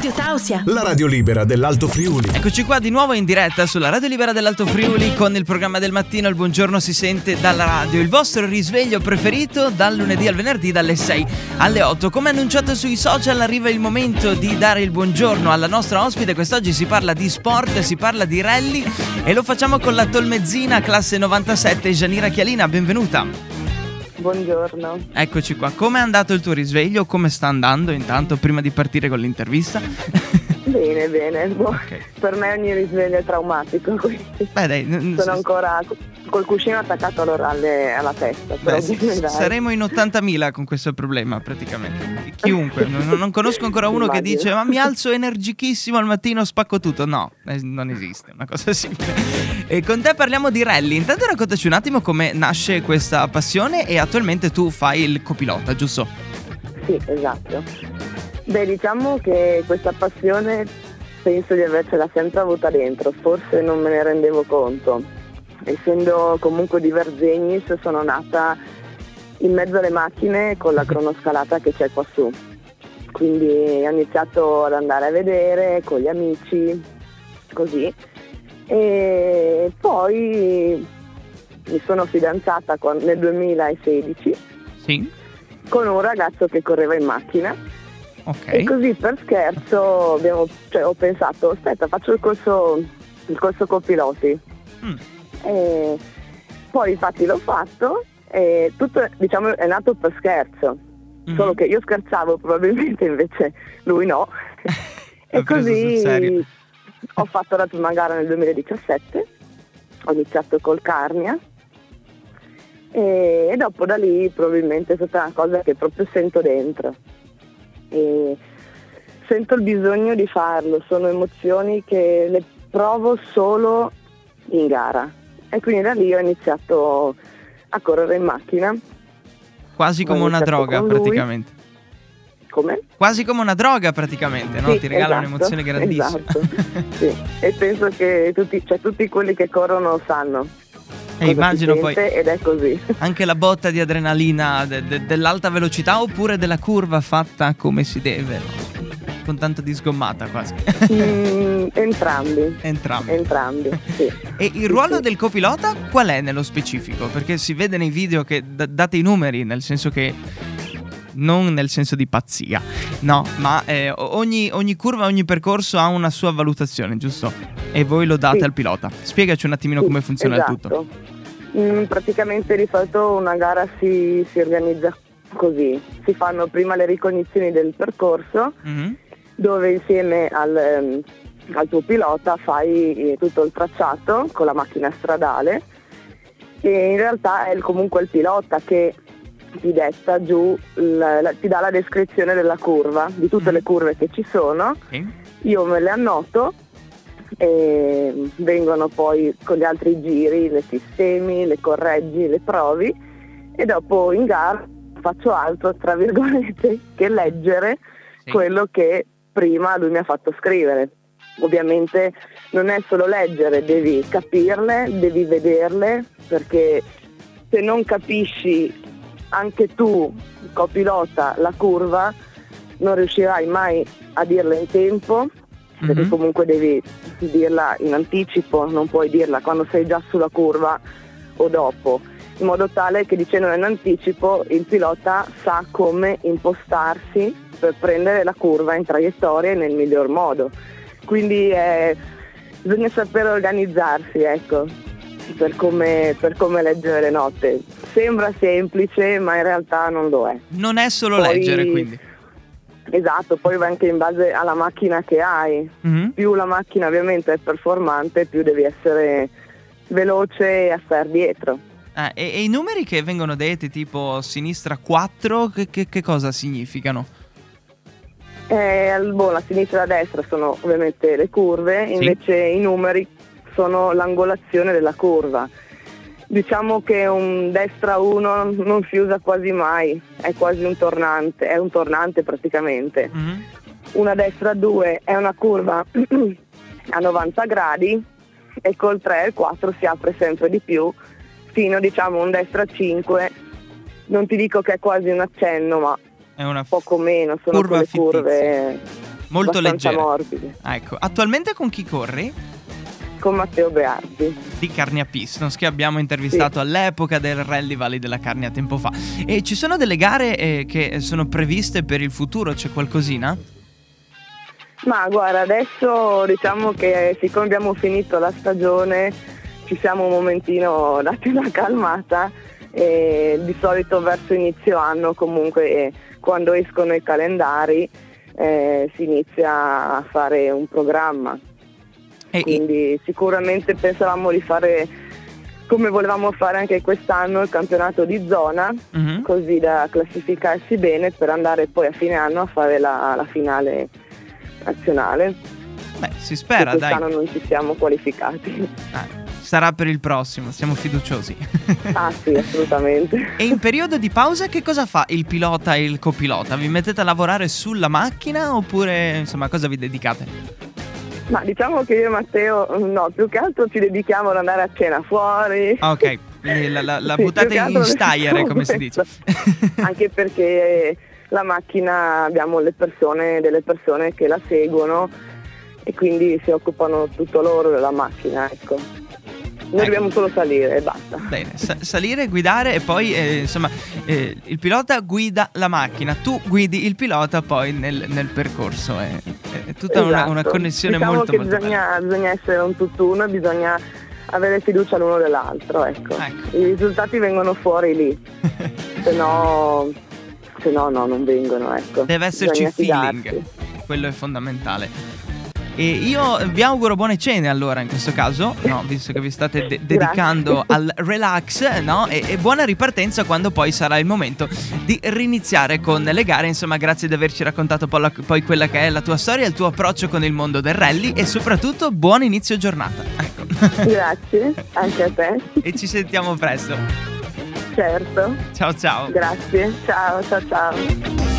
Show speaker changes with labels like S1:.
S1: Radio Tausia.
S2: La radio libera dell'Alto Friuli.
S3: Eccoci qua di nuovo in diretta sulla Radio Libera dell'Alto Friuli con il programma del mattino Il buongiorno si sente dalla radio. Il vostro risveglio preferito dal lunedì al venerdì dalle 6 alle 8. Come annunciato sui social arriva il momento di dare il buongiorno alla nostra ospite. Quest'oggi si parla di sport, si parla di rally e lo facciamo con la Tolmezzina classe 97 Gianira Chialina. Benvenuta.
S4: Buongiorno.
S3: Eccoci qua. Come è andato il tuo risveglio? Come sta andando intanto prima di partire con l'intervista?
S4: Bene, bene. Boh,
S3: Ok.
S4: Per me ogni risveglio è traumatico,
S3: Beh, dai, n-
S4: sono
S3: s-
S4: ancora col cuscino attaccato alle- alla testa.
S3: Beh,
S4: dai.
S3: saremo in 80.000 con questo problema praticamente. Chiunque, non, non conosco ancora uno che dice ma mi alzo energichissimo al mattino, spacco tutto. No, eh, non esiste una cosa simile. E con te parliamo di rally. Intanto raccontaci un attimo come nasce questa passione e attualmente tu fai il copilota, giusto?
S4: Sì, esatto. Beh, diciamo che questa passione penso di avercela sempre avuta dentro, forse non me ne rendevo conto. Essendo comunque di Vergegnis sono nata in mezzo alle macchine con la cronoscalata che c'è qua su. Quindi ho iniziato ad andare a vedere con gli amici, così. E poi mi sono fidanzata con- nel 2016
S3: Sì.
S4: con un ragazzo che correva in macchina
S3: Ok.
S4: e così per scherzo abbiamo- cioè, ho pensato aspetta faccio il corso, il corso copiloti
S3: Mm.
S4: e poi infatti l'ho fatto e tutto diciamo è nato per scherzo
S3: Mhm.
S4: solo che io scherzavo probabilmente invece lui no e così ho fatto la prima gara nel 2017 ho iniziato col Carnia e dopo da lì probabilmente è stata una cosa che proprio sento dentro e sento il bisogno di farlo, sono emozioni che le provo solo in gara e quindi da lì ho iniziato a correre in macchina,
S3: Quasi come una droga praticamente.
S4: come?
S3: Quasi come una droga praticamente, no?
S4: Sì,
S3: Ti regala
S4: esatto,
S3: un'emozione grandissima.
S4: Esatto, sì. E penso che tutti, cioè, tutti quelli che corrono sanno.
S3: E
S4: cosa
S3: immagino poi
S4: Ed è così.
S3: anche la botta di adrenalina de- de- dell'alta velocità oppure della curva fatta come si deve, con tanto di sgommata quasi.
S4: Mm, entrambi.
S3: Entrambi.
S4: Entrambi, sì.
S3: E il ruolo
S4: sì.
S3: del copilota qual è nello specifico? Perché si vede nei video che d- date i numeri, nel senso che non nel senso di pazzia, no, ma eh, ogni, ogni curva, ogni percorso ha una sua valutazione, giusto? E voi lo date
S4: Sì.
S3: al pilota. Spiegaci un attimino
S4: Sì,
S3: come funziona il
S4: esatto.
S3: tutto.
S4: Mm, praticamente di solito una gara si, si organizza così, si fanno prima le ricognizioni del percorso
S3: Mhm.
S4: dove insieme al, ehm, al tuo pilota fai eh, tutto il tracciato con la macchina stradale e in realtà è il- comunque il pilota che ti detta giù, la- la- ti dà la descrizione della curva, di tutte
S3: Mhm.
S4: le curve che ci sono io me le annoto e vengono poi con gli altri giri, le sistemi, le correggi, le provi e dopo in gara faccio altro, tra virgolette, che leggere
S3: Sì.
S4: quello che prima lui mi ha fatto scrivere. Ovviamente non è solo leggere, devi capirle, devi vederle, perché se non capisci anche tu, copilota, la curva, non riuscirai mai a dirla in tempo, perché
S3: Mhm.
S4: comunque devi dirla in anticipo, non puoi dirla quando sei già sulla curva o dopo, in modo tale che dicendola in anticipo il pilota sa come impostarsi per prendere la curva in traiettoria nel miglior modo. Quindi eh, bisogna sapere organizzarsi, ecco, per come, per come leggere le note. Sembra semplice, ma in realtà non lo è.
S3: Non è solo
S4: Poi-
S3: leggere, quindi.
S4: Esatto, poi va anche in base alla macchina che hai.
S3: Mhm.
S4: Più la macchina ovviamente è performante, più devi essere veloce e a star dietro.
S3: Ah, e, e i numeri che vengono detti, tipo sinistra 4, che, che- che cosa significano?
S4: Eh, boh, la sinistra e la destra sono ovviamente le curve, invece i numeri sono l'angolazione della curva. Diciamo che un destra 1 non si usa quasi mai, è quasi un tornante, è un tornante praticamente.
S3: Mhm.
S4: Una destra 2 è una curva a 90 gradi e col 3 e il 4 si apre sempre di più fino diciamo un destra 5 non ti dico che è quasi un accenno ma
S3: È una
S4: poco meno sono
S3: Curva
S4: quelle curve
S3: Molto leggere.
S4: morbidi.
S3: Ecco, attualmente con chi corri?
S4: Con Matteo Beardi.
S3: Di Carnia Pistons che abbiamo intervistato all'epoca del Rally Valley della Carnia tempo fa. E ci sono delle gare eh, che sono previste per il futuro? C'è qualcosina?
S4: Ma guarda, adesso diciamo che siccome abbiamo finito la stagione ci siamo un momentino dati una calmata e di solito verso inizio anno comunque eh, quando escono i calendari eh, si inizia a fare un programma.
S3: E-
S4: Quindi sicuramente pensavamo di fare come volevamo fare anche quest'anno il campionato di zona,
S3: Mhm.
S4: così da classificarsi bene per andare poi a fine anno a fare la, la finale nazionale.
S3: Beh, si spera, dai.
S4: quest'anno non ci siamo qualificati.
S3: Eh, sarà per il prossimo, siamo fiduciosi.
S4: ah sì, assolutamente.
S3: e in periodo di pausa che cosa fa il pilota e il copilota? Vi mettete a lavorare sulla macchina oppure insomma cosa vi dedicate?
S4: Ma diciamo che io e Matteo, no, più che altro ci dedichiamo ad andare a cena fuori.
S3: Ah, ok, la, la- la
S4: Sì,
S3: buttate in
S4: facciamo
S3: come si dice.
S4: Anche perché la macchina abbiamo le persone, delle persone che la seguono e quindi si occupano tutto loro della macchina, ecco. Noi
S3: Ecco.
S4: dobbiamo solo salire e basta.
S3: Bene, sa- salire, guidare e poi eh, insomma eh, il pilota guida la macchina, tu guidi il pilota poi nel, nel percorso, è tutta una,
S4: Esatto.
S3: una connessione
S4: diciamo
S3: molto
S4: che
S3: molto
S4: bisogna, bisogna essere un tutt'uno bisogna avere fiducia l'uno dell'altro, ecco.
S3: Ecco.
S4: I risultati vengono fuori lì, se no, se no, no, non vengono, ecco.
S3: Deve esserci
S4: Bisogna
S3: feeling,
S4: fidarsi.
S3: quello è fondamentale. E io vi auguro buone cene allora in questo caso, no, visto che vi state de- dedicando al relax, no? E, e buona ripartenza quando poi sarà il momento di riniziare con le gare. Insomma, grazie di averci raccontato poi, la- poi quella che è la tua storia, il tuo approccio con il mondo del rally e soprattutto buon inizio giornata. Ecco.
S4: Grazie, anche a te,
S3: e ci sentiamo presto.
S4: certo.
S3: Ciao ciao.
S4: Grazie, ciao, ciao, ciao.